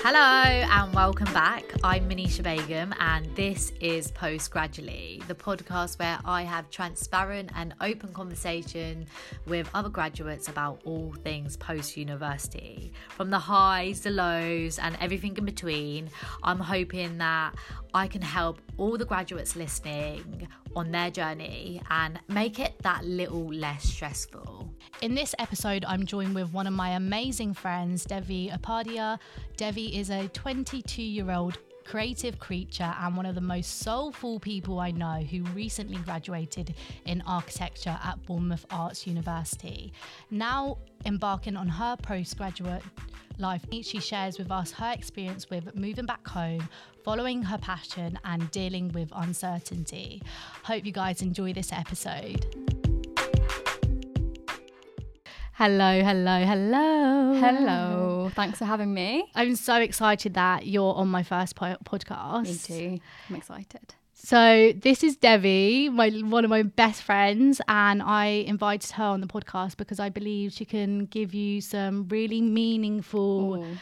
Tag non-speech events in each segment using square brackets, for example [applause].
Hello and welcome back. I'm Manisha Begum, and this is Post Gradually, the podcast where I have transparent and open conversation with other graduates about all things post university. From the highs, the lows, and everything in between, I'm hoping that I can help all the graduates listening on their journey and make it that little less stressful. In this episode, I'm joined with one of my amazing friends, Devi Upadhyaya. Devi is a 22 year old creative creature and one of the most soulful people I know who recently graduated in architecture at Bournemouth Arts University. Now embarking on her postgraduate life, she shares with us her experience with moving back home, following her passion, and dealing with uncertainty. Hope you guys enjoy this episode. Hello, hello, hello. Hello. Thanks for having me. I'm so excited that you're on my first po- podcast. Me too. I'm excited. So this is Devi, my one of my best friends, and I invited her on the podcast because I believe she can give you some really meaningful, d-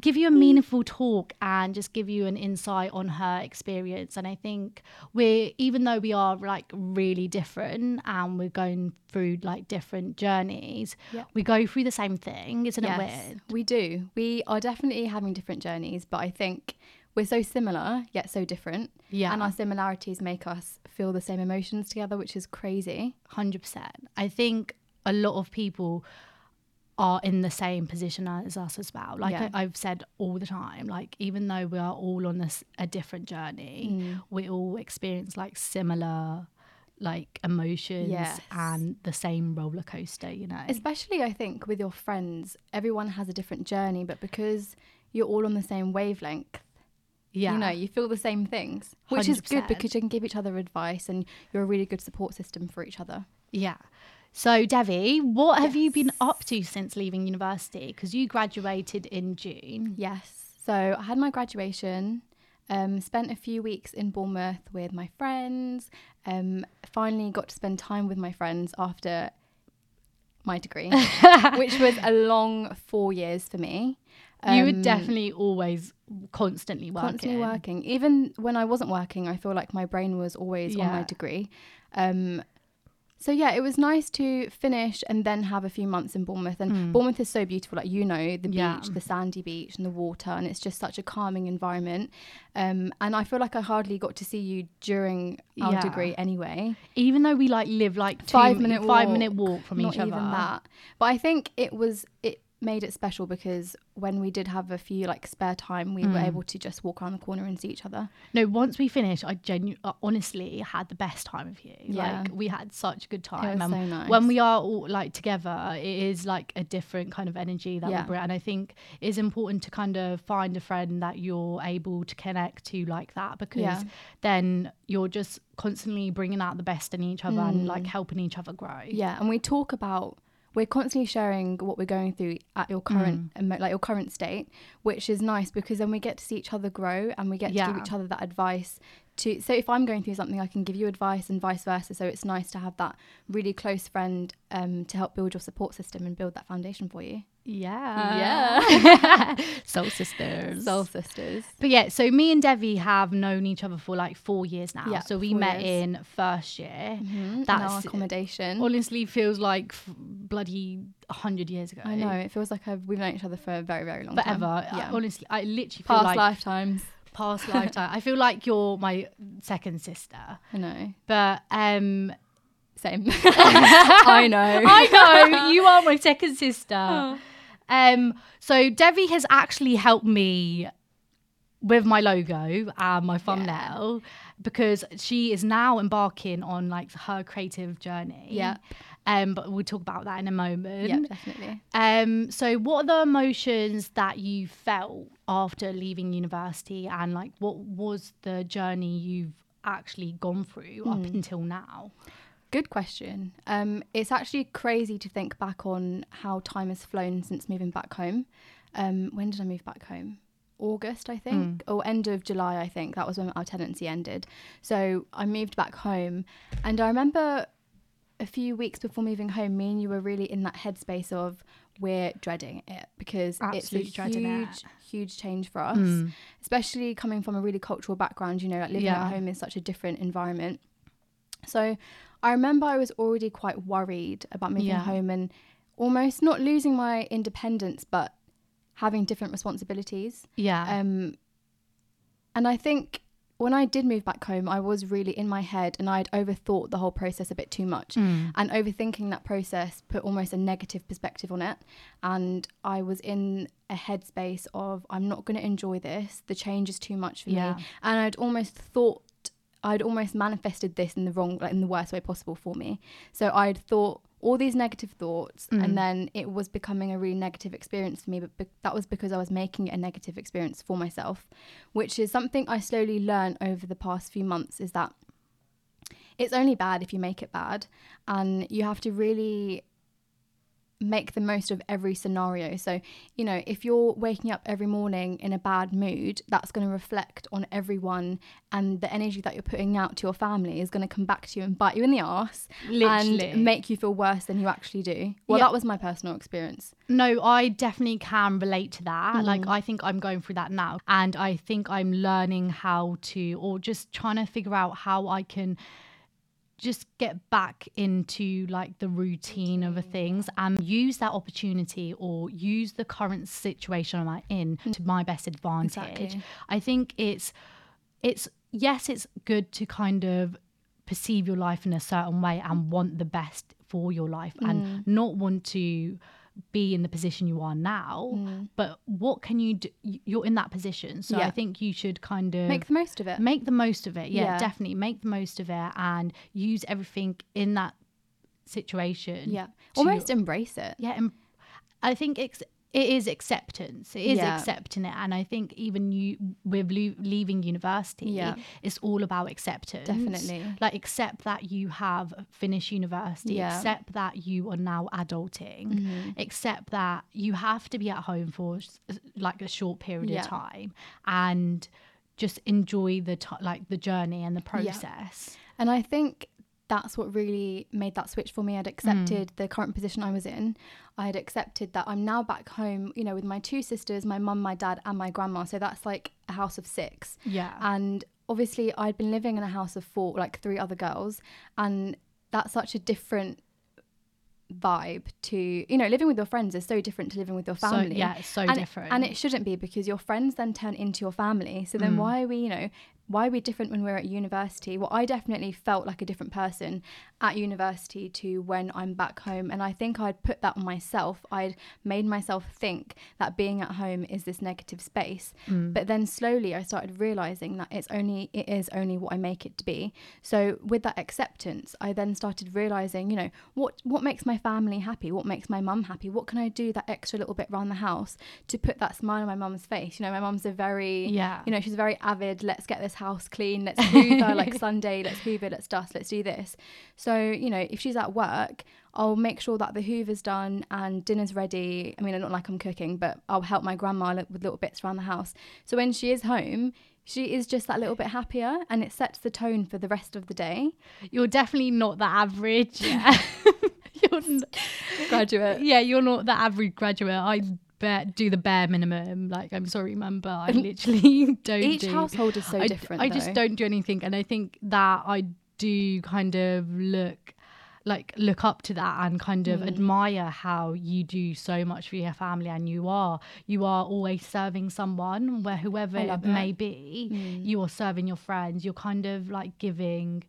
give you a meaningful talk and just give you an insight on her experience. And I think we're even though we are like really different and we're going through like different journeys, Yeah. we go through the same thing, isn't it weird? we do. We are definitely having different journeys, but I think we're so similar yet so different. Yeah. And our similarities make us feel the same emotions together, which is crazy. Hundred percent. I think a lot of people are in the same position as us as well. Like Yeah. I, I've said all the time, like even though we are all on this a different journey, Mm. we all experience like similar like emotions Yes. and the same roller coaster. You know. Especially, I think, with your friends, everyone has a different journey, but because you're all on the same wavelength, yeah. you know, you feel the same things, which is good because you can give each other advice and you're a really good support system for each other. Yeah. So Devi, what have you been up to since leaving university? Because you graduated in June. Yes. So I had my graduation, um, spent a few weeks in Bournemouth with my friends, um, finally got to spend time with my friends after my degree, [laughs] which was a long four years for me. you were Um, definitely always constantly working. constantly working. Even when I wasn't working, I feel like my brain was always on my degree. Um, so yeah, it was nice to finish and then have a few months in Bournemouth. And Mm. Bournemouth is so beautiful, like you know, the Yeah. beach, the sandy beach, and the water, and it's just such a calming environment. Um, and I feel like I hardly got to see you during our Yeah. degree anyway. even though we like live like two, Five minute five walk, minute walk from each other. even that. But I think it was it made it special because when we did have a few like spare time, we were Mm. able to just walk around the corner and see each other. No, once we finished, I genu- uh, honestly had the best time of you. Yeah. Like we had such a good time. so nice. When we are all like together, it is like a different kind of energy that Yeah. we bring. And I think it's important to kind of find a friend that you're able to connect to like that because Yeah. then you're just constantly bringing out the best in each other and like Mm. helping each other grow. Yeah, and we talk about we're constantly sharing what we're going through at your current Mm. emo- like your current state, which is nice because then we get to see each other grow and we get to give each other that advice to so if I'm going through something I can give you advice and vice versa. So it's nice to have that really close friend um, to help build your support system and build that foundation for you. Yeah. Yeah. [laughs] Soul sisters. Soul sisters. But yeah, so me and Devi have known each other for like four years now. Yeah, so we met years. in first year. Mm-hmm. That's- our accommodation. Honestly, feels like f- bloody hundred years ago. I know it feels like I've, we've known each other for a very very long Forever. time. Yeah. honestly, I literally feel Past like lifetimes. Past lifetime. I feel like you're my second sister. I know. But um Same. [laughs] I know. I know you are my second sister. Oh. Um, so Devi has actually helped me with my logo and my thumbnail because she is now embarking on like her creative journey. Yeah. Um, but we'll talk about that in a moment. Yeah, definitely. Um, so what are the emotions that you felt after leaving university and like what was the journey you've actually gone through up Hmm. until now? Good question. Um, it's actually crazy to think back on how time has flown since moving back home. Um, when did I move back home? August, I think, or end of July, I think. That was when our tenancy ended. So I moved back home, and I remember a few weeks before moving home, me and you were really in that headspace of we're dreading it because Absolutely it's a dreading it. huge, huge change for us, Mm. especially coming from a really cultural background. You know, like living Yeah. at home is such a different environment. So I remember I was already quite worried about moving Yeah. home and almost not losing my independence, but having different responsibilities. Yeah. Um, and I think when I did move back home, I was really in my head and I'd overthought the whole process a bit too much. Mm. And overthinking that process put almost a negative perspective on it. And I was in a headspace of, I'm not going to enjoy this. The change is too much for Yeah. me. And I'd almost thought, I'd almost manifested this in the wrong, like in the worst way possible for me. So I'd thought all these negative thoughts, Mm. and then it was becoming a really negative experience for me. But be- that was because I was making it a negative experience for myself, which is something I slowly learned over the past few months. Is that it's only bad if you make it bad, and you have to really make the most of every scenario. So, you know, if you're waking up every morning in a bad mood, that's going to reflect on everyone, and the energy that you're putting out to your family is going to come back to you and bite you in the ass Literally. and make you feel worse than you actually do. Well, that was my personal experience. No, I definitely can relate to that. Mm. Like, I think I'm going through that now. And I think I'm learning how to, or just trying to figure out how I can just get back into like the routine of things and use that opportunity or use the current situation I'm in to my best advantage. Exactly. I think it's it's yes, it's good to kind of perceive your life in a certain way and want the best for your life Mm. and not want to be in the position you are now Mm. but what can you do you're in that position so Yeah. i think you should kind of Make the most of it. make the most of it yeah, Yeah. definitely make the most of it and use everything in that situation yeah. Almost embrace it. yeah and i think it's it is acceptance it is Yeah. accepting it and i think even you with lo- leaving university Yeah. it's all about acceptance Definitely. like accept that you have finished university Yeah. accept that you are now adulting Mhm. accept that you have to be at home for like a short period of time and just enjoy the t- like the journey and the process And I think that's what really made that switch for me. I'd accepted the current position I was in. I had accepted that I'm now back home, you know, with my two sisters, my mum, my dad, and my grandma. So that's like a house of six. yeah And obviously, I'd been living in a house of four, like three other girls. And that's such a different vibe to, you know, living with your friends is so different to living with your family. so yeah it's so and, different And it shouldn't be because your friends then turn into your family. So then Mm. why are we, you know, why are we different when we're at university? Well, I definitely felt like a different person at university to when I'm back home. And I think I'd put that on myself. I'd made myself think that being at home is this negative space. Mm. But then slowly I started realizing that it's only it is only what I make it to be. So with that acceptance, I then started realizing, you know, what what makes my family happy? What makes my mum happy? What can I do that extra little bit around the house to put that smile on my mum's face? You know, my mum's a very yeah you know, she's very avid. Let's get this house clean. Let's hoover like [laughs] Sunday. Let's hoover. Let's dust. Let's do this. So you know, if she's at work, I'll make sure that the hoover's done and dinner's ready. I mean, I don't like I'm cooking, but I'll help my grandma with little bits around the house. So when she is home, she is just that little bit happier, and it sets the tone for the rest of the day. you're definitely not the average yeah [laughs] you're n- [laughs] Graduate. yeah you're not the average graduate i bare, do the bare minimum like i'm sorry mum but i literally [laughs] don't [laughs] Each do household is so I, different. I just though. don't do anything, and I think that I do kind of look like look up to that and kind of Mm. admire how you do so much for your family and you are you are always serving someone where whoever it may it. be Mm. you are serving your friends you're kind of like giving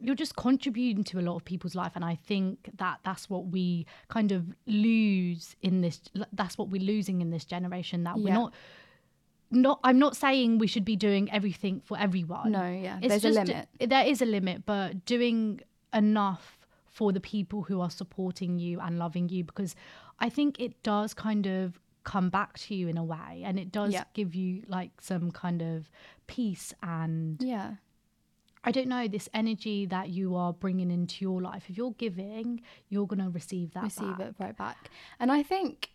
you're just contributing to a lot of people's life and i think that that's what we kind of lose in this that's what we're losing in this generation that we're not not i'm not saying we should be doing everything for everyone No, yeah. it's There's just a limit. there is a limit but doing enough for the people who are supporting you and loving you because i think it does kind of come back to you in a way and it does Yeah. give you like some kind of peace and Yeah. I don't know this energy that you are bringing into your life. If you're giving, you're gonna receive that. receive back. it right back. And I think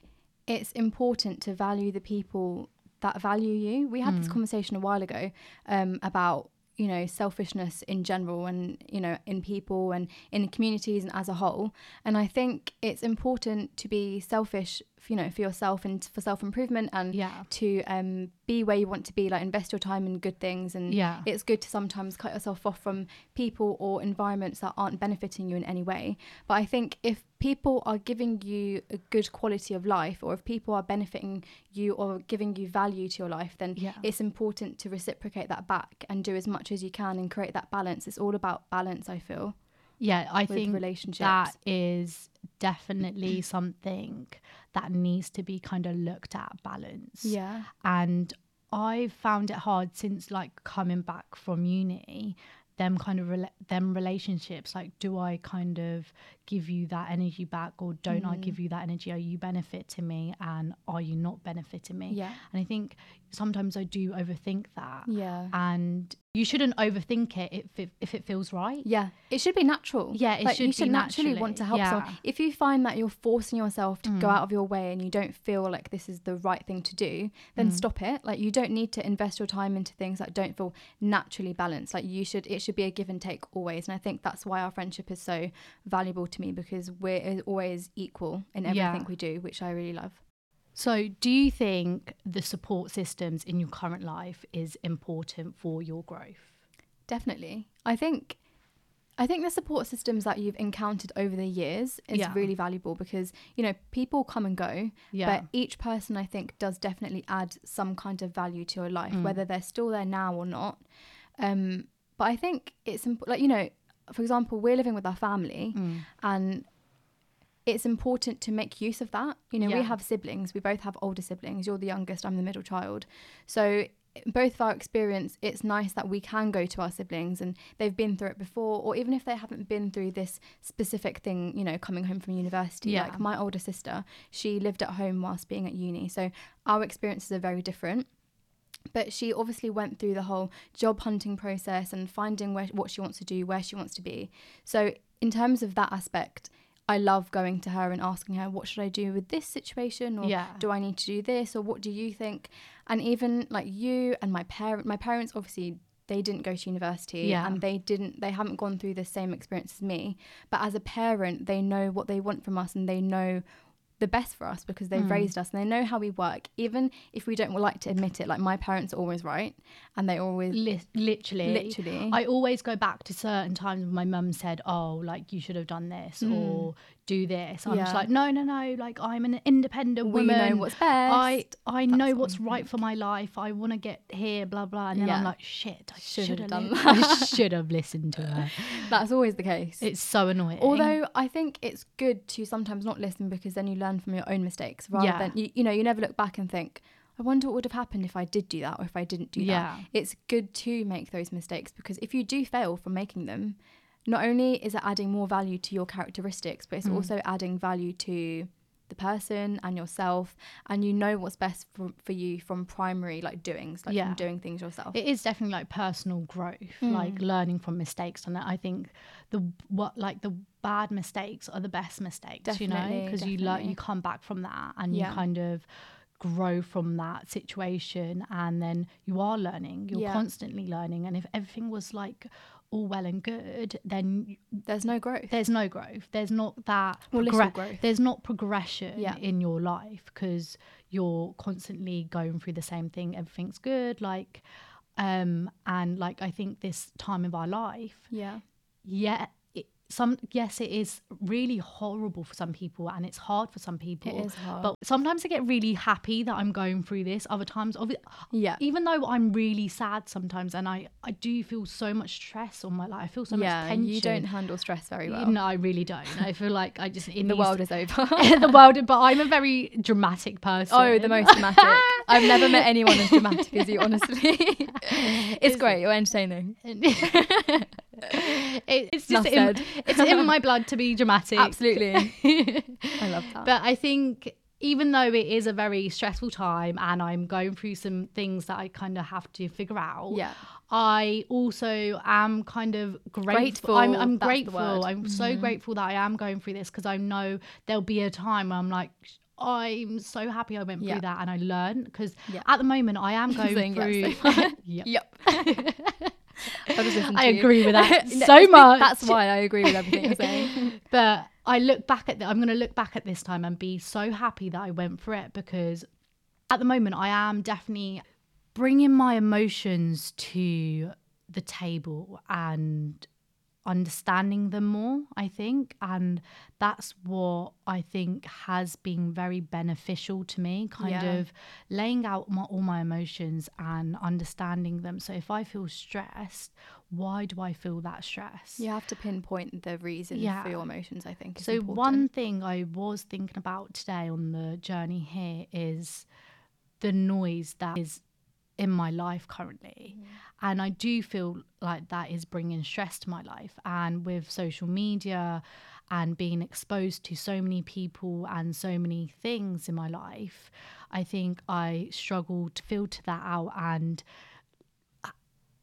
it's important to value the people that value you. We had this Mm. conversation a while ago um, about you know selfishness in general and you know in people and in communities and as a whole and i think it's important to be selfish you know for yourself and for self improvement and Yeah. to um be where you want to be like invest your time in good things and Yeah. it's good to sometimes cut yourself off from people or environments that aren't benefiting you in any way but i think if people are giving you a good quality of life or if people are benefiting you or giving you value to your life then Yeah. it's important to reciprocate that back and do as much as you can and create that balance it's all about balance i feel Yeah, I think relationships that is definitely [clears throat] something that needs to be kind of looked at balance. yeah And I've found it hard since like coming back from uni, them kind of rela- them relationships like do I kind of give you that energy back or don't I Mm. give you that energy? Are you benefiting me and are you not benefiting me? yeah And I think sometimes I do overthink that. yeah And you shouldn't overthink it if it, if it feels right. Yeah, it should be natural. Yeah, it like, should you should naturally want to help naturally, someone. yeah. If you find that you're forcing yourself to go Mm. out of your way and you don't feel like this is the right thing to do, then Mm. stop it. Like you don't need to invest your time into things that don't feel naturally balanced. Like you should, it should be a give and take always. And I think that's why our friendship is so valuable to me because we're always equal in Yeah. everything we do, which I really love. So, do you think the support systems in your current life is important for your growth? Definitely. I think I think the support systems that you've encountered over the years is Yeah. really valuable because, you know, people come and go, Yeah. but each person I think does definitely add some kind of value to your life, Mm. whether they're still there now or not. Um, but I think it's imp- like, you know, for example, we're living with our family Mm. and it's important to make use of that. You know, Yeah. we have siblings, we both have older siblings. You're the youngest, I'm the middle child. So, both of our experience, it's nice that we can go to our siblings and they've been through it before, or even if they haven't been through this specific thing, you know, coming home from university. Yeah. Like my older sister, she lived at home whilst being at uni. So, our experiences are very different but she obviously went through the whole job hunting process and finding where what she wants to do, where she wants to be. So in terms of that aspect, I love going to her and asking her, what should I do with this situation, or Yeah. do I need to do this, or what do you think? And even like you and my parent, my parents obviously they didn't go to university Yeah. and they didn't they haven't gone through the same experience as me but as a parent they know what they want from us and they know the best for us because they've Mm. raised us and they know how we work even if we don't like to admit it like my parents are always right and they always Li- literally. literally I always go back to certain times when my mum said, "Oh, like you should have done this or do this." I'm just Mm. Like, "No, no, no! Like I'm an independent we woman. know what's best I I That's know what's right for my life. I want to get here, blah blah." And then I'm like, "Shit, I Should have done done. [laughs] I should have listened to her." [laughs] that's always the case It's so annoying. Although I think it's good to sometimes not listen because then you learn from your own mistakes rather Yeah. than you, you know you never look back and think I wonder what would have happened if I did do that or if I didn't do Yeah. that. It's good to make those mistakes because if you do fail from making them, not only is it adding more value to your characteristics, but it's Mm. also adding value to the person and yourself and you know what's best for, for you from primary like doings like Yeah. from doing things yourself it is definitely like personal growth Mm. like learning from mistakes and i think the what like the bad mistakes are the best mistakes you know because you learn you come back from that and Yeah. you kind of grow from that situation and then you are learning you're Yeah. constantly learning and if everything was like all well and good then there's no growth there's no growth there's not that little progre- growth. there's not progression Yeah. in your life because you're constantly going through the same thing everything's good like um and like i think this time of our life yeah yeah some yes it is really horrible for some people and it's hard for some people. It is hard. But sometimes i get really happy that i'm going through this. Other times yeah. even though i'm really sad sometimes and i i do feel so much stress on my life i feel so much yeah tension. you don't handle stress very well. no, I really don't. I feel like I just [laughs] in the world is over. [laughs] The world, but I'm a very dramatic oh, person. Oh, the most dramatic. [laughs] I've never met [laughs] anyone as dramatic as you, honestly. [laughs] it's great. You're entertaining. [laughs] it, it's just in, it's in my blood to be dramatic. Absolutely. I love that. But I think even though it is a very stressful time and I'm going through some things that I kind of have to figure out, yeah. I also am kind of grateful. I'm, I'm Grateful, grateful. word. Mm-hmm. I'm so grateful that I am going through this because I know there'll be a time where I'm like, I'm so happy I went Yeah. through that and I learned because Yeah. at the moment I am [laughs] going Saying through. [laughs] Yep. [laughs] Yep. I'll just listen to I agree with that so much. That's why I agree with everything you're saying. but I look back at that. I'm going to look back at this time and be so happy that I went for it because at the moment I am definitely bringing my emotions to the table and understanding them more I think and that's what I think has been very beneficial to me kind Yeah. of laying out my, all my emotions and understanding them so if I feel stressed why do I feel that stress You have to pinpoint the reason Yeah. for your emotions. I think. So important. one thing I was thinking about today on the journey here is the noise that is in my life currently. And I do feel like that is bringing stress to my life. And with social media and being exposed to so many people and so many things in my life, I think I struggle to filter that out and uh,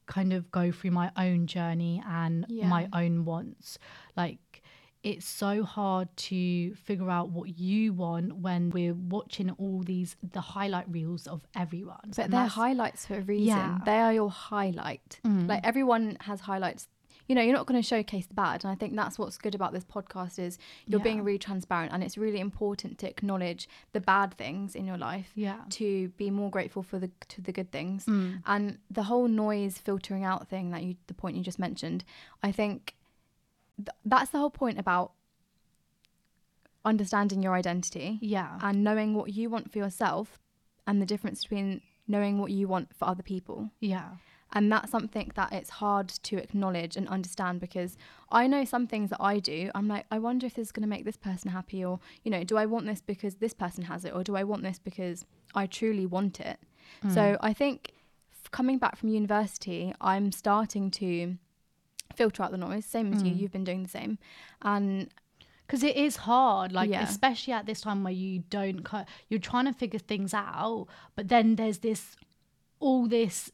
kind of go through my own journey and my own wants. Like, it's so hard to figure out what you want when we're watching all these the highlight reels of everyone. But And they're highlights for a reason. Yeah. They are your highlight. Mm. Like everyone has highlights. You know, you're not going to showcase the bad, and I think that's what's good about this podcast is you're being really transparent, and it's really important to acknowledge the bad things in your life yeah. to be more grateful for the to the good things. Mm. And the whole noise filtering out thing that you, the point you just mentioned, I think th- that's the whole point about understanding your identity Yeah. and knowing what you want for yourself and the difference between knowing what you want for other people. Yeah. And that's something that it's hard to acknowledge and understand because I know some things that I do. I'm like, I wonder if this is going to make this person happy, or, you know, do I want this because this person has it, or do I want this because I truly want it? So mm. I think f- coming back from university, I'm starting to filter out the noise, same as you. Mm. You've been doing the same. And because it is hard like Yeah. especially at this time where you don't cut you're trying to figure things out but then there's this all this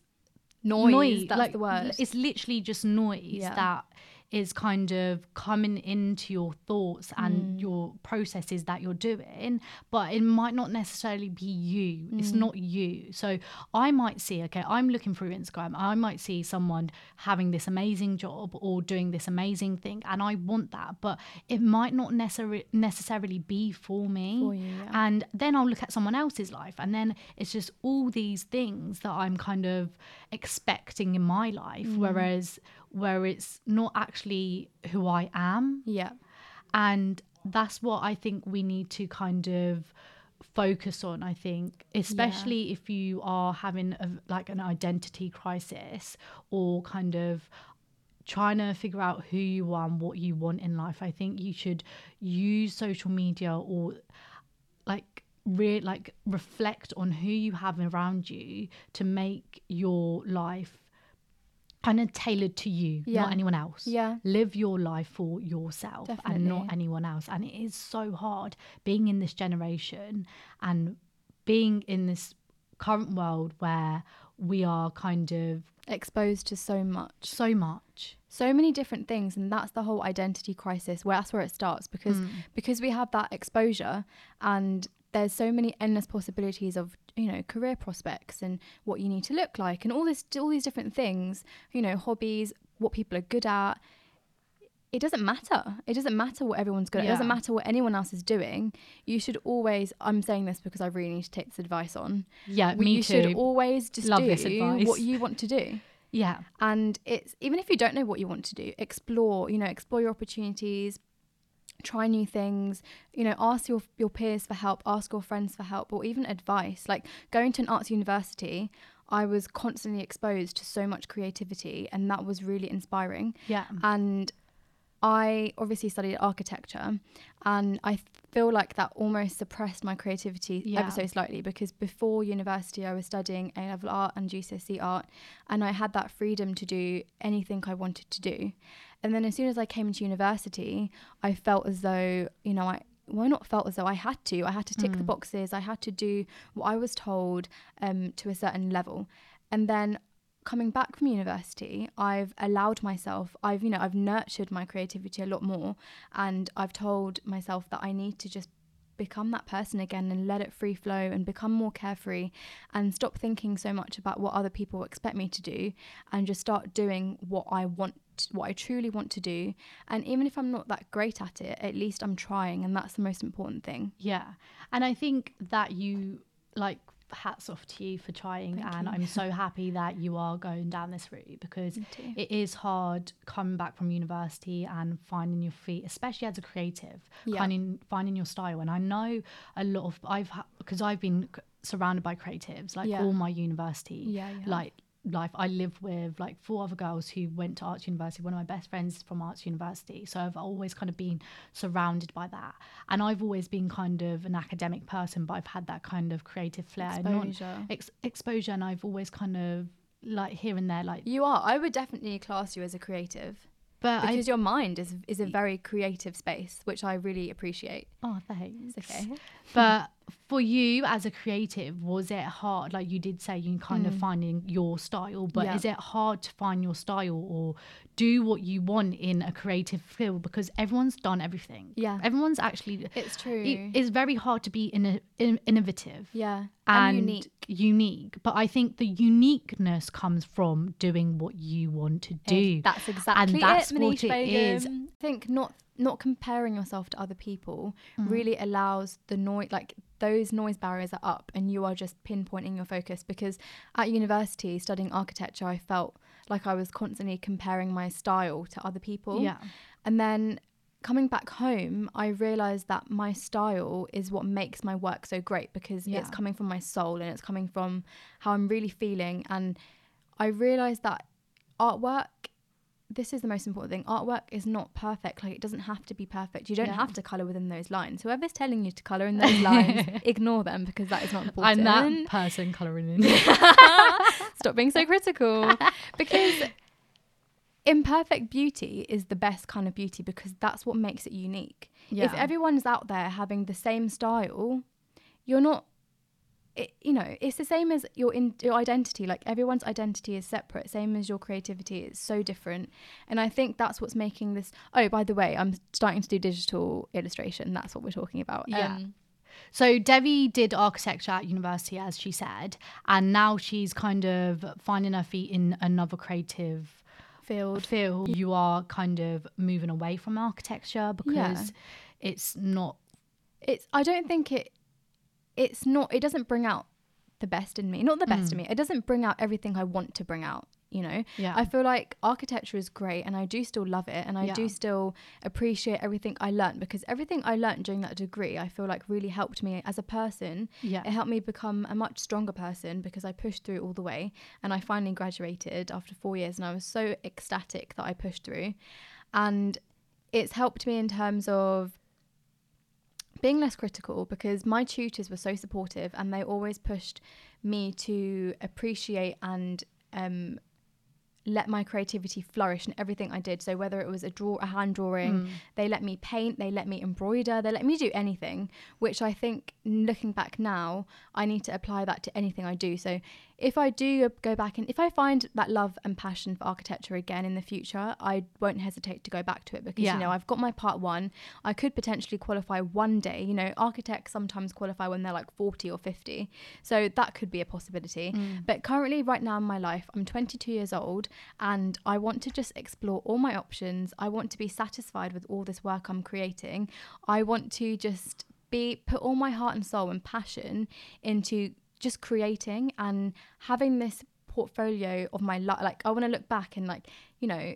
noise, that's like, the word. it's literally just noise Yeah. that is kind of coming into your thoughts Mm. and your processes that you're doing but it might not necessarily be you it's Mm. not you so i might see okay i'm looking through instagram i might see someone having this amazing job or doing this amazing thing and i want that but it might not necessarily necessarily be for me For you, yeah. and then I'll look at someone else's life, and then it's just all these things that I'm kind of expecting in my life, Mm. whereas where it's not actually who I am, yeah. and that's what I think we need to kind of focus on i think especially if you are having a, like an identity crisis or kind of trying to figure out who you are and what you want in life. I think you should use social media or like re- like reflect on who you have around you to make your life kind of tailored to you Yeah. not anyone else Yeah. live your life for yourself and not anyone else and it is so hard being in this generation and being in this current world where we are kind of Exposed to so much. so much so many different things and that's the whole identity crisis where that's where it starts because Mm. because we have that exposure and there's so many endless possibilities of you know career prospects and what you need to look like and all this all these different things you know hobbies what people are good at. It doesn't matter. It doesn't matter what everyone's good at. It doesn't matter what anyone else is doing. You should always i'm saying this because i really need to take this advice on. Yeah We- me you too. should always just Love do this advice. what you want to do. Yeah. And it's even if you don't know what you want to do explore you know explore your opportunities try new things you know ask your your peers for help ask your friends for help or even advice like going to an arts university i was constantly exposed to so much creativity and that was really inspiring yeah and I obviously studied architecture, and I feel like that almost suppressed my creativity Yeah. ever so slightly because before university I was studying A level art and GCSE art, and I had that freedom to do anything I wanted to do. And then as soon as I came into university, I felt as though you know I. Well, not felt as though I had to. I had to tick the boxes. I had to do what I was told um, to a certain level. And then coming back from university, I've allowed myself, I've, you know, I've nurtured my creativity a lot more. And I've told myself that I need to just become that person again and let it free flow and become more carefree and stop thinking so much about what other people expect me to do and just start doing what I want what I truly want to do and even if I'm not that great at it at least I'm trying and that's the most important thing Yeah. And I think that you like hats off to you for trying Thank and you. I'm so happy that you are going down this route because it is hard coming back from university and finding your feet, especially as a creative, Yeah. finding finding your style. And I know a lot of I've because I've been surrounded by creatives like Yeah. all my university Yeah, have. like life I live with like four other girls who went to arts university one of my best friends is from arts university so I've always kind of been surrounded by that and I've always been kind of an academic person but I've had that kind of creative flair Exposure. ex- exposure and I've always kind of like here and there like You are. I would definitely class you as a creative but I because your mind is is a very creative space, which I really appreciate. oh thanks It's okay. [laughs] but for you as a creative was it hard like you did say you kind of finding your style but Mm. Yeah. is it hard to find your style or do what you want in a creative field because everyone's done everything Yeah. everyone's actually It's true. it- it's very hard to be in, in, innovative yeah. and, And, unique. unique but i think the uniqueness comes from doing what you want to do That's exactly and that's it, what Manish it Begum. is. I think not not comparing yourself to other people mm. really allows the noise like those noise barriers are up and you are just pinpointing your focus because at university studying architecture I felt like I was constantly comparing my style to other people. yeah And then coming back home, I realized that my style is what makes my work so great because Yeah. it's coming from my soul and it's coming from how I'm really feeling. And I realized that artwork, this is the most important thing. Artwork is not perfect. Like it doesn't have to be perfect. You don't Yeah. have to color within those lines. Whoever's telling you to color in those lines, [laughs] ignore them because that is not important. i'm that person coloring in [laughs] Stop being so critical. [laughs] because imperfect beauty is the best kind of beauty because that's what makes it unique. If everyone's out there having the same style, you're not. It, you know, it's the same as your in, your identity. Like everyone's identity is separate, same as your creativity. It's so different, and I think that's what's making this. Oh, by the way, I'm starting to do digital illustration. That's what we're talking about. Yeah. Um, So Devi did architecture at university, as she said, and now she's kind of finding her feet in another creative field. field. You are kind of moving away from architecture because it's not. it's i don't think it it's not it doesn't bring out the best in me not the best in mm. me it doesn't bring out everything i want to bring out you know Yeah. i feel like architecture is great and i do still love it and i Yeah. do still appreciate everything i learned because everything i learned during that degree i feel like really helped me as a person Yeah. it helped me become a much stronger person because i pushed through all the way and i finally graduated after four years and i was so ecstatic that i pushed through and it's helped me in terms of being less critical because my tutors were so supportive and they always pushed me to appreciate and um, let my creativity flourish in everything I did. So whether it was a draw, a hand drawing, they let me paint, they let me embroider, they let me do anything. Which I think, looking back now, I need to apply that to anything I do. So if I do go back and if I find that love and passion for architecture again in the future, I won't hesitate to go back to it because Yeah. you know I've got my part one. I could potentially qualify one day. You know, architects sometimes qualify when they're like 40 or 50. So that could be a possibility. Mm. But currently, right now in my life, I'm 22 years old and I want to just explore all my options. I want to be satisfied with all this work I'm creating. I want to just be put all my heart and soul and passion into just creating and having this portfolio of my life. Like, I want to look back and, like, you know,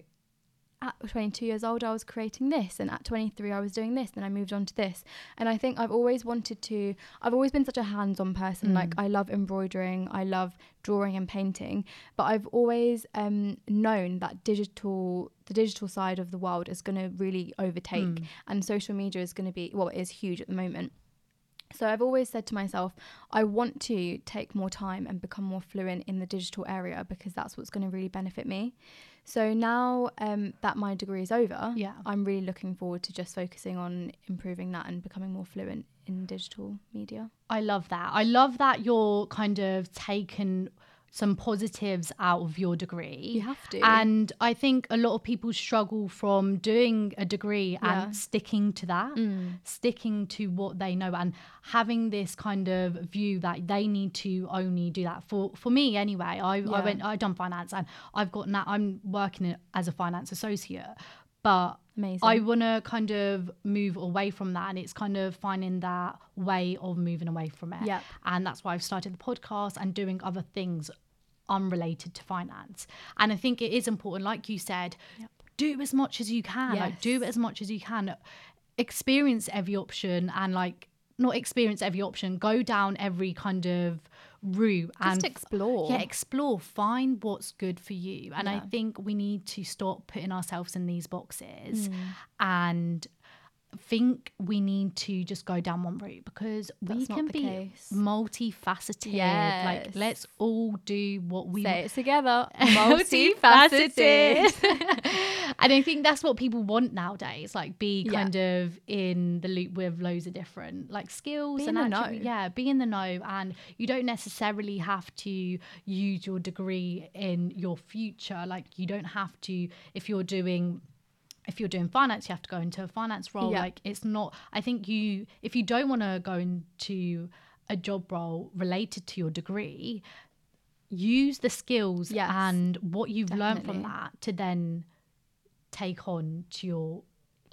at 22 years old, I was creating this, and at 23, I was doing this, then I moved on to this. And I think I've always wanted to, I've always been such a hands on person. Like, I love embroidering, I love drawing and painting, but I've always um, known that digital, the digital side of the world is going to really overtake, and social media is going to be, well, it is huge at the moment. So I've always said to myself, I want to take more time and become more fluent in the digital area because that's what's going to really benefit me. So now um, that my degree is over, Yeah. I'm really looking forward to just focusing on improving that and becoming more fluent in digital media. I love that. I love that you're kind of taken some positives out of your degree. You have to. And I think a lot of people struggle from doing a degree Yeah. and sticking to that, mm. sticking to what they know and having this kind of view that they need to only do that. For for me anyway, I, I went I done finance and I've got now I'm working as a finance associate. But Amazing. I want to kind of move away from that, and it's kind of finding that way of moving away from it. Yep. And that's why I've started the podcast and doing other things unrelated to finance. And I think it is important, like you said, do as much as you can. Like do as much as you can. Experience every option and like not experience every option. Go down every kind of route and Just explore. yeah, explore, find what's good for you. And I think we need to stop putting ourselves in these boxes Mm. and think we need to just go down one route because we That's not can be multifaceted. multifaceted. Like let's all do what we Say it together. [laughs] multifaceted. and [laughs] I think that's what people want nowadays. Like be Yeah. kind of in the loop with loads of different like skills Be and actually- know. yeah, be in the know. And you don't necessarily have to use your degree in your future. Like you don't have to if you're doing if you're doing finance, you have to go into a finance role. Yeah. Like it's not. I think you if you don't want to go into a job role related to your degree, use the skills Yes, and what you've learned from that to then take on to your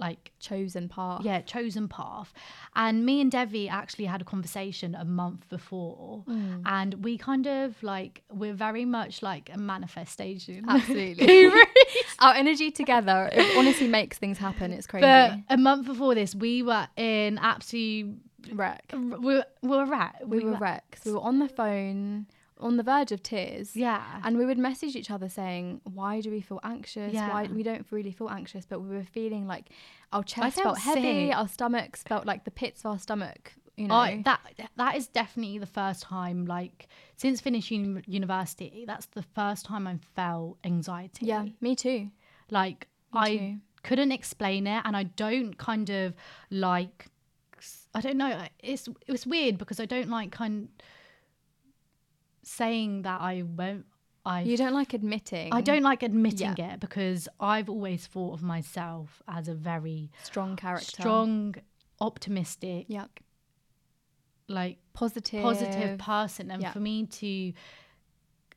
like Chosen path. yeah chosen path and me and devi actually had a conversation a month before Mm. and we kind of like we're very much like a manifestation Absolutely. [laughs] [laughs] Our energy together it honestly makes things happen. It's crazy. but a month before this we were in absolute Wreck. we were, we were right We were wrecked. We were on the phone, on the verge of tears. yeah And we would message each other saying, "Why do we feel anxious? Why we don't really feel anxious, but we were feeling like our chest felt heavy, sick. our stomachs felt like the pits of our stomach. You know, I, that that is definitely the first time like since finishing university that's the first time i felt anxiety yeah, me too. like Me i too. couldn't explain it and i don't kind of like i don't know it's it was weird because i don't like kind saying that i won't i You don't like admitting. I don't like admitting Yeah. it because I've always thought of myself as a very strong character. strong, optimistic, Yeah. like Positive. positive person and Yeah. for me to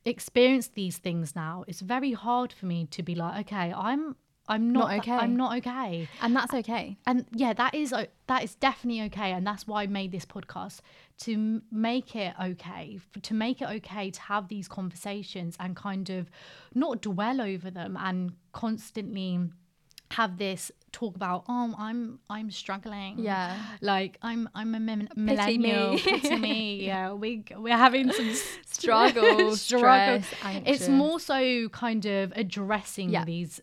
experience these things now it's very hard for me to be like okay i'm i'm not, Not okay. i'm not okay And that's okay. and yeah that is that is definitely okay and that's why i made this podcast to make it okay to make it okay to have these conversations and kind of not dwell over them and constantly have this talk about oh i'm i'm struggling Yeah. like i'm i'm a mem- millennial pity me [laughs] yeah we we're having some s- Struggle, [laughs] stress, it's more so kind of addressing Yeah. these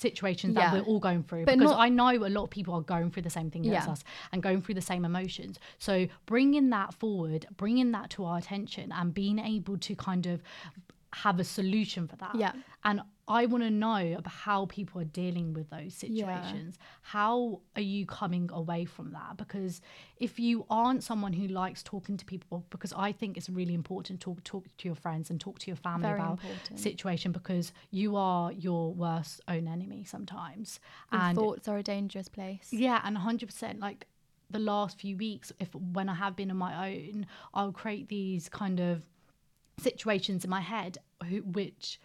situations that we're all going through But because not- I know a lot of people are going through the same thing as Yeah. us and going through the same emotions. So bringing that forward, bringing that to our attention, and being able to kind of have a solution for that. Yeah. And I want to know about how people are dealing with those Yeah. situations. How are you coming away from that? Because if you aren't someone who likes talking to people, because I think it's really important to talk, talk to your friends and talk to your family Very about important. situation because you are your worst own enemy sometimes. Your and thoughts are a dangerous place. yeah, and 100% like the last few weeks, if when I have been on my own, I'll create these kind of situations in my head who, which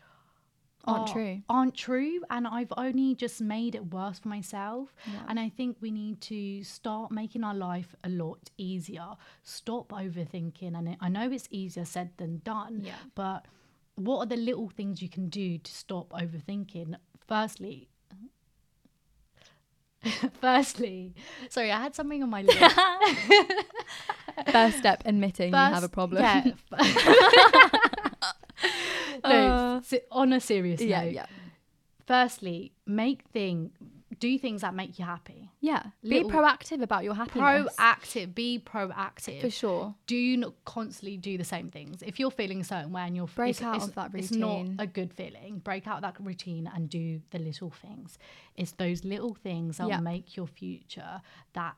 Aren't true. aren't true and i've only just made it worse for myself Yeah. and i think we need to start making our life a lot easier stop overthinking and i know it's easier said than done Yeah. but what are the little things you can do to stop overthinking firstly [laughs] firstly sorry i had something on my list [laughs] First step, admitting you have a problem. yeah [laughs] no Uh, si- on a serious yeah, note yeah. firstly make thing do things that make you happy Yeah. Be proactive about your happiness. proactive be proactive For sure. do not constantly do the same things if you're feeling a certain way and you're Break it's, out it's, of that routine. it's not a good feeling break out of that routine and do the little things it's those little things that Yeah. will make your future that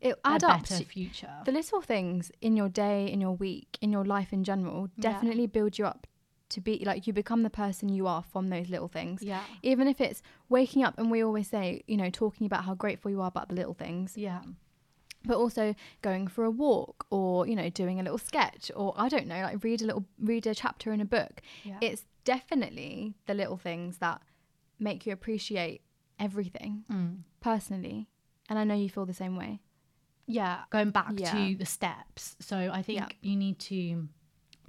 it a add up better to future. the little things in your day, in your week, in your life in general Yeah. definitely build you up to be like you become the person you are from those little things. yeah. Even if it's waking up and we always say, you know, talking about how grateful you are about the little things, Yeah. but also going for a walk or, you know, doing a little sketch or I don't know, like read a little read a chapter in a book. Yeah. It's definitely the little things that make you appreciate everything Mm. personally. And I know you feel the same way. yeah going back Yeah. to the steps so i think Yeah. you need to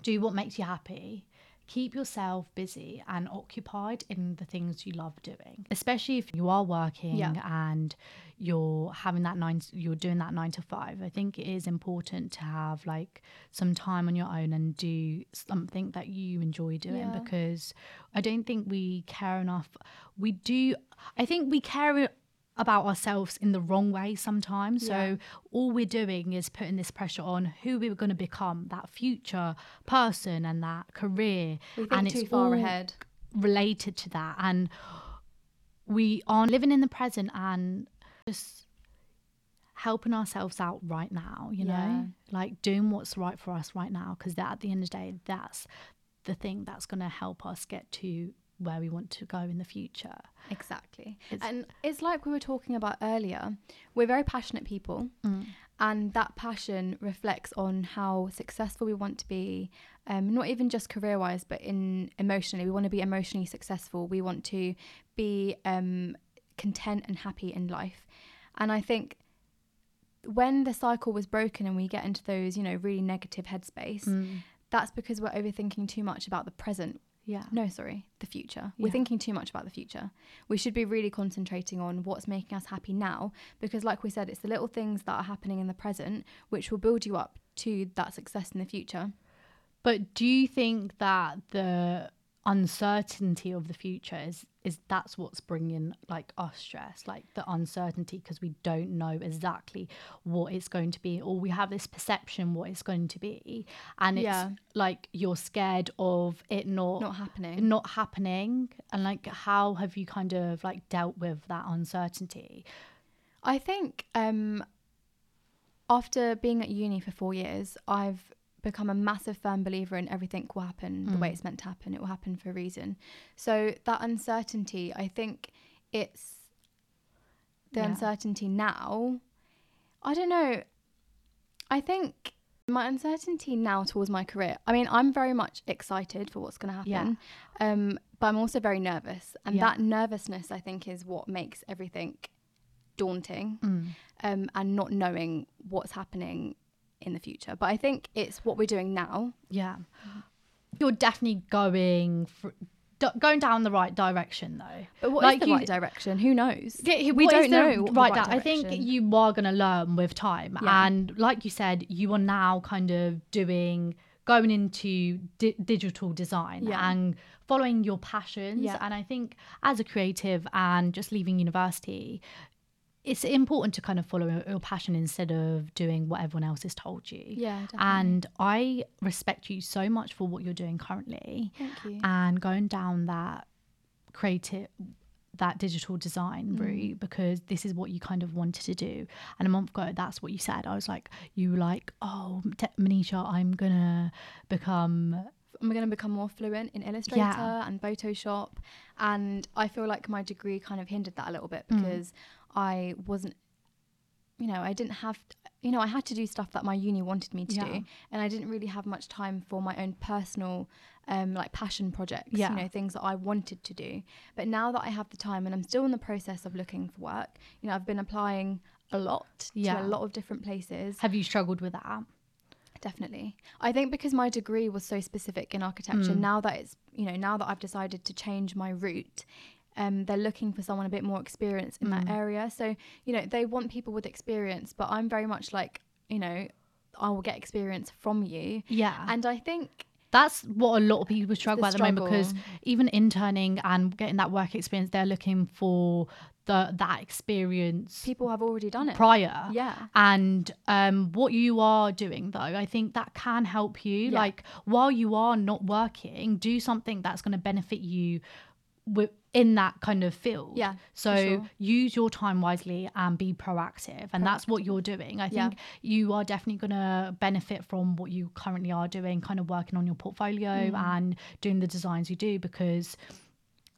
do what makes you happy keep yourself busy and occupied in the things you love doing especially if you are working Yeah. and you're having that nine you're doing that nine to five i think it is important to have like some time on your own and do something that you enjoy doing Yeah. because i don't think we care enough we do i think we care about ourselves in the wrong way sometimes. Yeah. So all we're doing is putting this pressure on who we're going to become, that future person and that career. We think and too it's far ahead. related to that. And we are living in the present and just helping ourselves out right now, you Yeah. know, like doing what's right for us right now. Because that at the end of the day, that's the thing that's going to help us get to where we want to go in the future. Exactly. It's- and it's like we were talking about earlier. We're very passionate people, and that passion reflects on how successful we want to be. Um, not even just career wise, but in emotionally. We want to be emotionally successful. We want to be um, content and happy in life. And I think when the cycle was broken and we get into those, you know, really negative headspace, that's because we're overthinking too much about the present Yeah. no, sorry, the future. We're Yeah. thinking too much about the future. We should be really concentrating on what's making us happy now because, like we said, it's the little things that are happening in the present which will build you up to that success in the future. But do you think that the uncertainty of the future is is that's what's bringing like us stress, like the uncertainty because we don't know exactly what it's going to be, or we have this perception what it's going to be, and it's Yeah. like you're scared of it not Not happening. not happening, and like how have you kind of like dealt with that uncertainty? I think um, after being at uni for four years, I've become a massive firm believer in everything will happen the way it's meant to happen. It will happen for a reason. So that uncertainty, I think it's the Yeah. uncertainty now. I don't know. I think my uncertainty now towards my career. I mean, I'm very much excited for what's going to happen, um, but I'm also very nervous, and Yeah. that nervousness, I think, is what makes everything daunting um, and not knowing what's happening in the future. But I think it's what we're doing now. Yeah, you're definitely going for, d- going down the right direction though. But what is Like the you- right direction? Who knows? Yeah, we is don't know. right. right I think you are going to learn with time, Yeah. and like you said, you are now kind of doing going into di- digital design Yeah. and following your passions. Yeah. And I think as a creative and just leaving university. It's important to kind of follow your passion instead of doing what everyone else has told you. Yeah, definitely. And I respect you so much for what you're doing currently Thank you. and going down that creative that digital design Mm. route because this is what you kind of wanted to do and a month ago that's what you said i was like you were like oh Te- manisha i'm gonna become I'm going to become more fluent in Illustrator Yeah. and Photoshop. And I feel like my degree kind of hindered that a little bit Mm. I wasn't, you know, I didn't have, you know, I had to do stuff that my uni wanted me to Yeah. do. And I didn't really have much time for my own personal, um, like passion projects, Yeah. you know, things that I wanted to do. But now that I have the time and I'm still in the process of looking for work, you know, I've been applying a lot Yeah. to a lot of different places. have you struggled with that Definitely. I think because my degree was so specific in architecture, Mm. now that it's, you know, now that I've decided to change my route, um, they're looking for someone a bit more experienced in Mm. that area. So, you know, they want people with experience, but I'm very much like, you know, I will get experience from you. yeah And I think, that's what a lot of people struggle the at the moment because even interning and getting that work experience they're looking for the that experience people have already done it. prior Yeah. and um what you are doing though i think that can help you Yeah. like while you are not working do something that's going to benefit you in that kind of field. Yeah, So sure. use your time wisely and be proactive. And that's what you're doing. I Yeah. think you are definitely going to benefit from what you currently are doing, kind of working on your portfolio Mm. and doing the designs you do because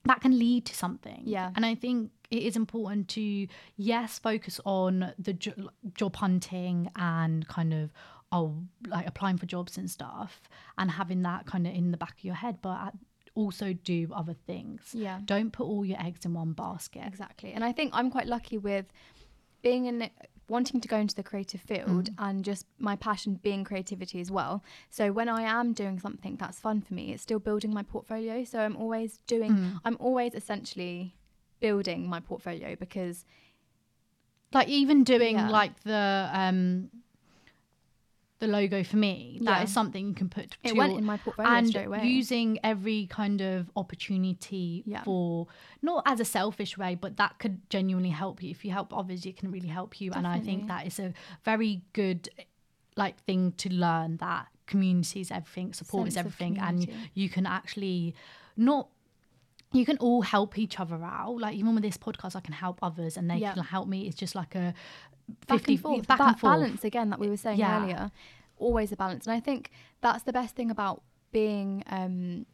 that can lead to something. Yeah. And I think it is important to, yes, focus on the jo- job hunting and kind of, oh, like applying for jobs and stuff and having that kind of in the back of your head, but at- also do other things. Yeah. Don't put all your eggs in one basket. Exactly. And I think I'm quite lucky with being in wanting to go into the creative field and just my passion being creativity as well. So when I am doing something that's fun for me, it's still building my portfolio. So I'm always doing I'm always essentially building my portfolio because Like even doing Yeah. like the um the logo for me, that is Yeah. something you can put it went in my portfolio and straight away. using every kind of opportunity Yeah. for not as a selfish way but that could genuinely help you if you help others it can really help you and i think that is a very good like thing to learn that community is everything support is Sense of everything and you can actually not you can all help each other out like even with this podcast i can help others and they Yeah. can help me it's just like a back 50 and forth, back ba- and forth balance again that we were saying Yeah. earlier. Always a balance, and I think that's the best thing about being um,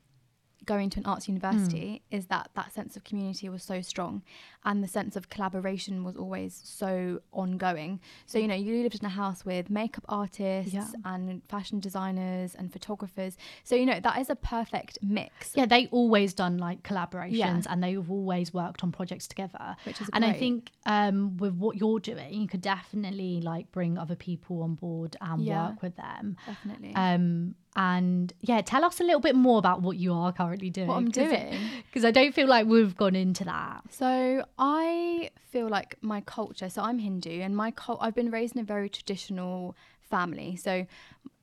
going to an arts university Hmm. is that that sense of community was so strong, and the sense of collaboration was always so ongoing. So you know, you lived in a house with makeup artists Yeah. and fashion designers and photographers. So you know that is a perfect mix. yeah they always done like collaborations Yeah. and they've always worked on projects together Which is and i think um with what you're doing you could definitely like bring other people on board and Yeah. work with them Definitely. um and yeah tell us a little bit more about what you are currently doing what I'm doing. because i don't feel like we've gone into that So I feel like my culture. So I'm Hindu, and my cult. I've been raised in a very traditional family. So,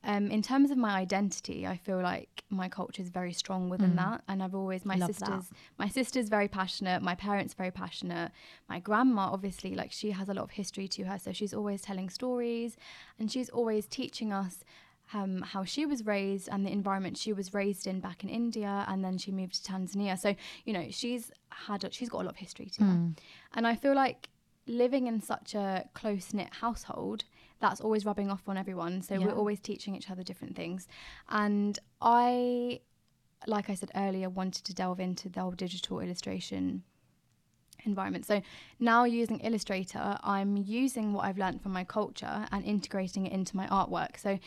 um, in terms of my identity, I feel like my culture is very strong within that. And I've always my Mm. love that. sisters. My sister's very passionate. My parents very passionate. My grandma, obviously, like she has a lot of history to her, so she's always telling stories, and she's always teaching us um, how she was raised and the environment she was raised in back in India, and then she moved to Tanzania. So you know she's had a, she's got a lot of history to her, and I feel like living in such a close knit household that's always rubbing off on everyone. So Yeah. we're always teaching each other different things, and I, like I said earlier, wanted to delve into the whole digital illustration environment. So now using Illustrator, I'm using what I've learned from my culture and integrating it into my artwork. So,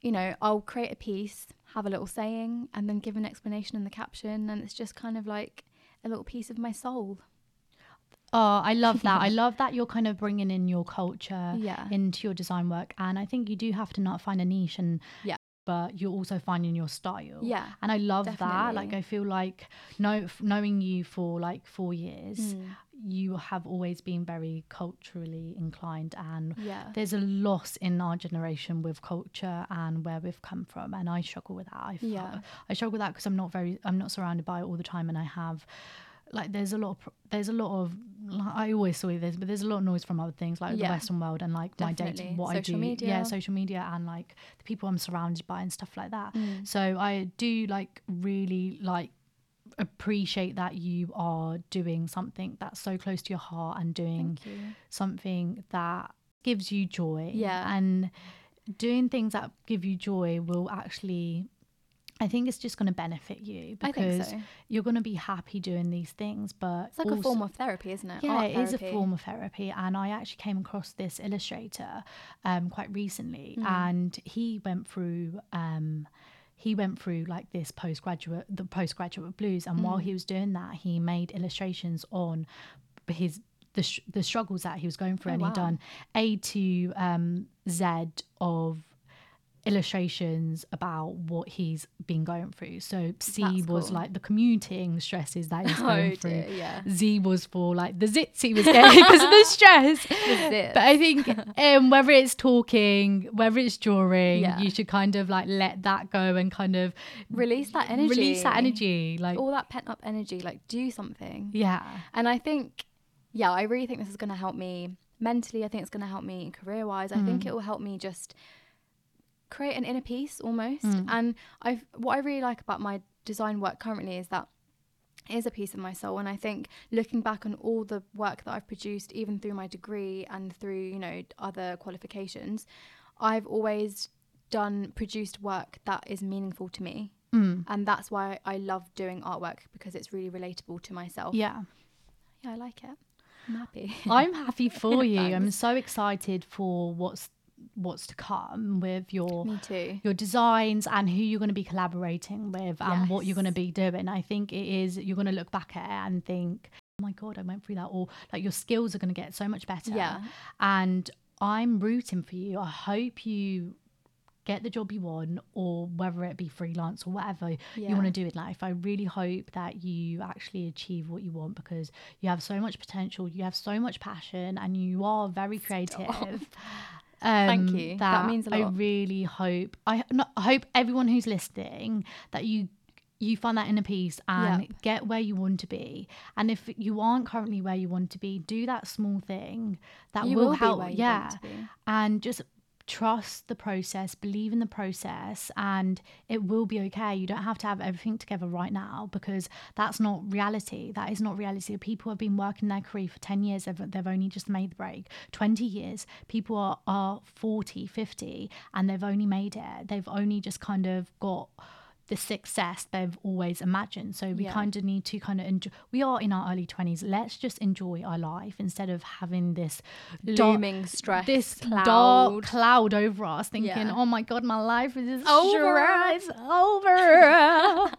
you know, I'll create a piece, have a little saying, and then give an explanation in the caption, and it's just kind of like a little piece of my soul. Oh, I love that. I [laughs] love that you're kind of bringing in your culture Yeah. into your design work. And I think you do have to not find a niche and Yeah. But you're also finding your style. Yeah, And I love that. Like I feel like know, f- knowing you for like 4 years, Mm. you have always been very culturally inclined and Yeah. there's a loss in our generation with culture and where we've come from and I struggle with that. I, Yeah. I struggle with that because I'm not very I'm not surrounded by it all the time and I have like there's a lot of there's a lot of like, I always saw this but there's a lot of noise from other things like the western world and like my data Definitely. what Social I do yeah social media and like the people I'm surrounded by and stuff like that Mm. so I do like really like appreciate that you are doing something that's so close to your heart and doing something that gives you joy. Yeah. And doing things that give you joy will actually I think it's just going to benefit you because so. you're going to be happy doing these things but It's like a form of therapy, isn't it? yeah, Art it is a form of therapy. And I actually came across this illustrator um, quite recently, Mm. and he went through. Um, he went through like this postgraduate, the postgraduate blues, and Mm. while he was doing that, he made illustrations on his the sh- the struggles that he was going through, Oh, and he done A to um, Z of illustrations about what he's been going through. So C That's was cool. like the commuting stresses that he's [laughs] going Oh through. dear, yeah. Z was for like the zits he was getting [laughs] because of the stress. [laughs] zits. But I think um, whether it's talking, whether it's drawing, Yeah. you should kind of like let that go and kind of Release that energy. release that energy. Like, All that pent up energy, like do something. yeah, And I think, yeah, I really think this is going to help me mentally. I think it's going to help me career wise. I think it will help me just create an inner peace almost. And I've what I really like about my design work currently is that is a piece of my soul. And I think looking back on all the work that I've produced, even through my degree and through, you know, other qualifications, I've always done produced work that is meaningful to me. Mm. And that's why I love doing artwork because it's really relatable to myself. Yeah. Yeah, I like it. I'm happy. I'm happy [laughs] for you. I'm so excited for what's what's to come with your me too. your designs and who you're going to be collaborating with and what you're going to be doing. I think it is you're going to look back at it and think, "Oh my god, I went through that," or like your skills are going to get so much better. Yeah. And I'm rooting for you. I hope you get the job you want or whether it be freelance or whatever you want to do in life. I really hope that you actually achieve what you want because you have so much potential, you have so much passion and you are very creative. Thank [laughs] Um, Thank you. That means a I lot. I really hope I no, I hope everyone who's listening that you you find that inner peace and Yep. get where you want to be. And if you aren't currently where you want to be, do that small thing that will, will help. yeah, want to be. and just trust the process, believe in the process, and it will be okay. You don't have to have everything together right now because that's not reality. That is not reality. People have been working their career for 10 years, they've, they've only just made the break. 20 years, people are, are 40, 50, and they've only made it. They've only just kind of got the success they've always imagined. So we Yeah. kind of need to kind of enjoy. We are in our early 20s. Let's just enjoy our life instead of having this dark- Looming stress. this cloud. dark cloud over us, thinking, Yeah. "Oh my god, my life is Over. It's [laughs] over."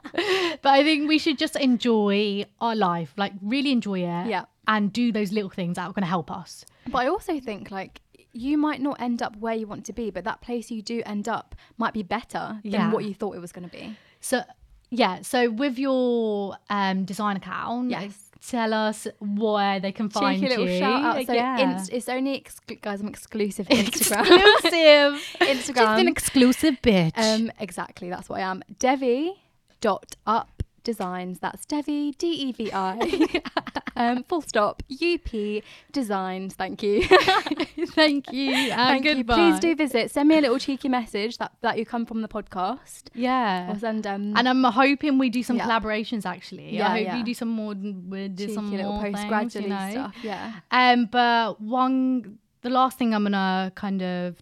but I think we should just enjoy our life, like really enjoy it, Yeah. and do those little things that are going to help us. But I also think like you might not end up where you want to be, but that place you do end up might be better Yeah. than what you thought it was going to be. So, yeah. So with your um, design account, Yes. tell us where they can find little you. shout out. So yeah. inst- it's only exclu- guys, I'm exclusive Instagram. [laughs] exclusive. Just Instagram. an exclusive bitch. Um, exactly, that's what I am. Devi dot up designs. That's Devi D E V I. [laughs] um, full stop. U P designs. Thank you. [laughs] Thank you. And Thank you. Please do visit. Send me a little cheeky message that that you come from the podcast. Yeah. Or send um And I'm hoping we do some Yeah. collaborations. Actually, Yeah, I hope yeah. you do some more. We do cheeky some little more postgraduate you know. stuff. Yeah. Um, but one, the last thing I'm gonna kind of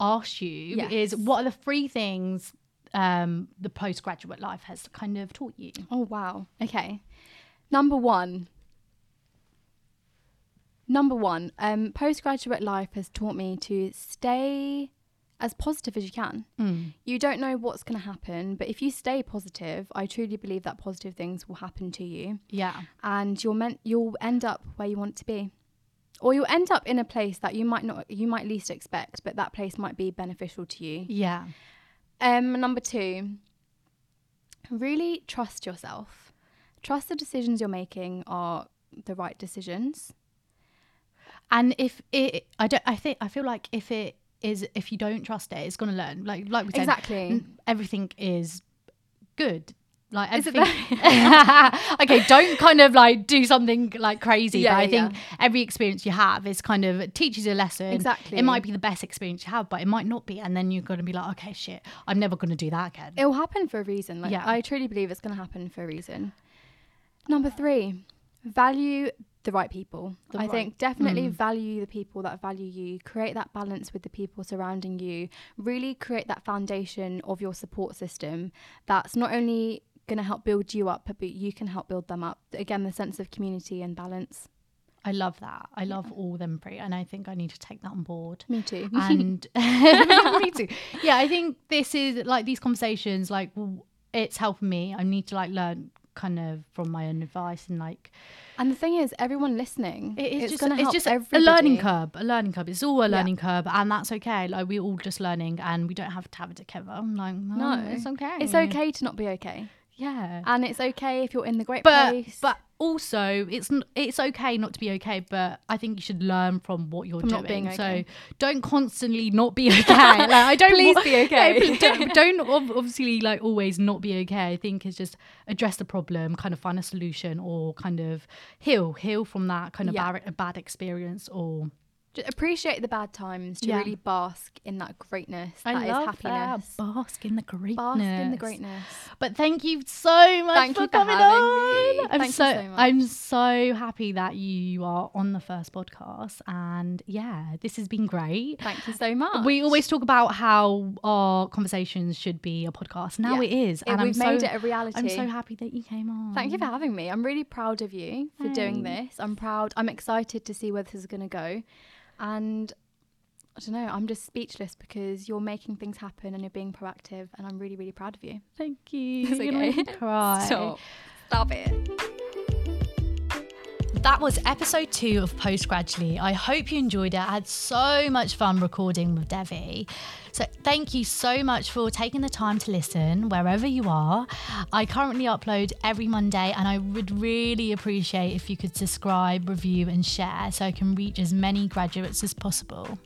ask you Yes. is, what are the three things um the postgraduate life has kind of taught you? Oh wow. Okay. Number one. Number one, um, postgraduate life has taught me to stay as positive as you can. Mm. You don't know what's going to happen, but if you stay positive, I truly believe that positive things will happen to you, Yeah, and you'll meant you'll end up where you want to be, or you'll end up in a place that you might not you might least expect, but that place might be beneficial to you. yeah, Um, number two, really trust yourself. Trust the decisions you're making are the right decisions. And if it, I don't, I think, I feel like if it is, if you don't trust it, it's gonna learn. Like, like we said, Exactly. everything is good. Like everything. [laughs] okay, don't kind of like do something like crazy. Yeah, but I yeah, think every experience you have is kind of teaches you a lesson. Exactly. It might be the best experience you have, but it might not be. And then you're gonna be like, okay, shit, I'm never gonna do that again. It will happen for a reason. Like Yeah. I truly believe it's going to happen for a reason. Number three, value the right people. The I right- think definitely Mm. value the people that value you. Create that balance with the people surrounding you. Really create that foundation of your support system. That's not only going to help build you up, but you can help build them up. Again, the sense of community and balance. I love that. I love all them three, and I think I need to take that on board. Me too. and [laughs] [laughs] me too. Yeah, I think this is like these conversations. Like, it's helping me. I need to like learn kind of from my own advice and like And the thing is, everyone listening, it is it's just it's help just a- everybody. a learning curve. A learning curve. It's all a Yeah. learning curve, and that's okay. Like we're all just learning, and we don't have to have it together. I'm like, No. it's okay. It's okay to not be okay, Yeah. and it's okay if you're in the great but place. but also it's n- it's okay not to be okay but i think you should learn from what you're From doing not being okay. so don't constantly not be [laughs] okay like i don't Please wa- be [laughs] okay. No, don't, [laughs] don't obviously like always not be okay i think it's just address the problem kind of find a solution or kind of heal heal from that kind of Yeah. bad experience or Just appreciate the bad times to Yeah. really bask in that greatness. I that is love happiness. that. Bask in the greatness. Bask in the greatness. But thank you so much Thank for you for coming having on. me. I'm Thank you so, so much. I'm so happy that you are on the first podcast, and yeah, this has been great. Thank you so much. We always talk about how our conversations should be a podcast. Now Yeah. it is, Yeah, and we've I'm made so, it a reality. I'm so happy that you came on. Thank you for having me. I'm really proud of you for doing this. I'm proud. I'm excited to see where this is going to go. And I don't know, I'm just speechless because you're making things happen and you're being proactive. And I'm really, really proud of you. Thank you. [laughs] It's okay. [laughs] cry. Stop. Stop it. That was episode two of Post Gradually. I hope you enjoyed it. I had so much fun recording with Devi. So, thank you so much for taking the time to listen wherever you are. I currently upload every Monday, and I would really appreciate if you could subscribe, review, and share so I can reach as many graduates as possible.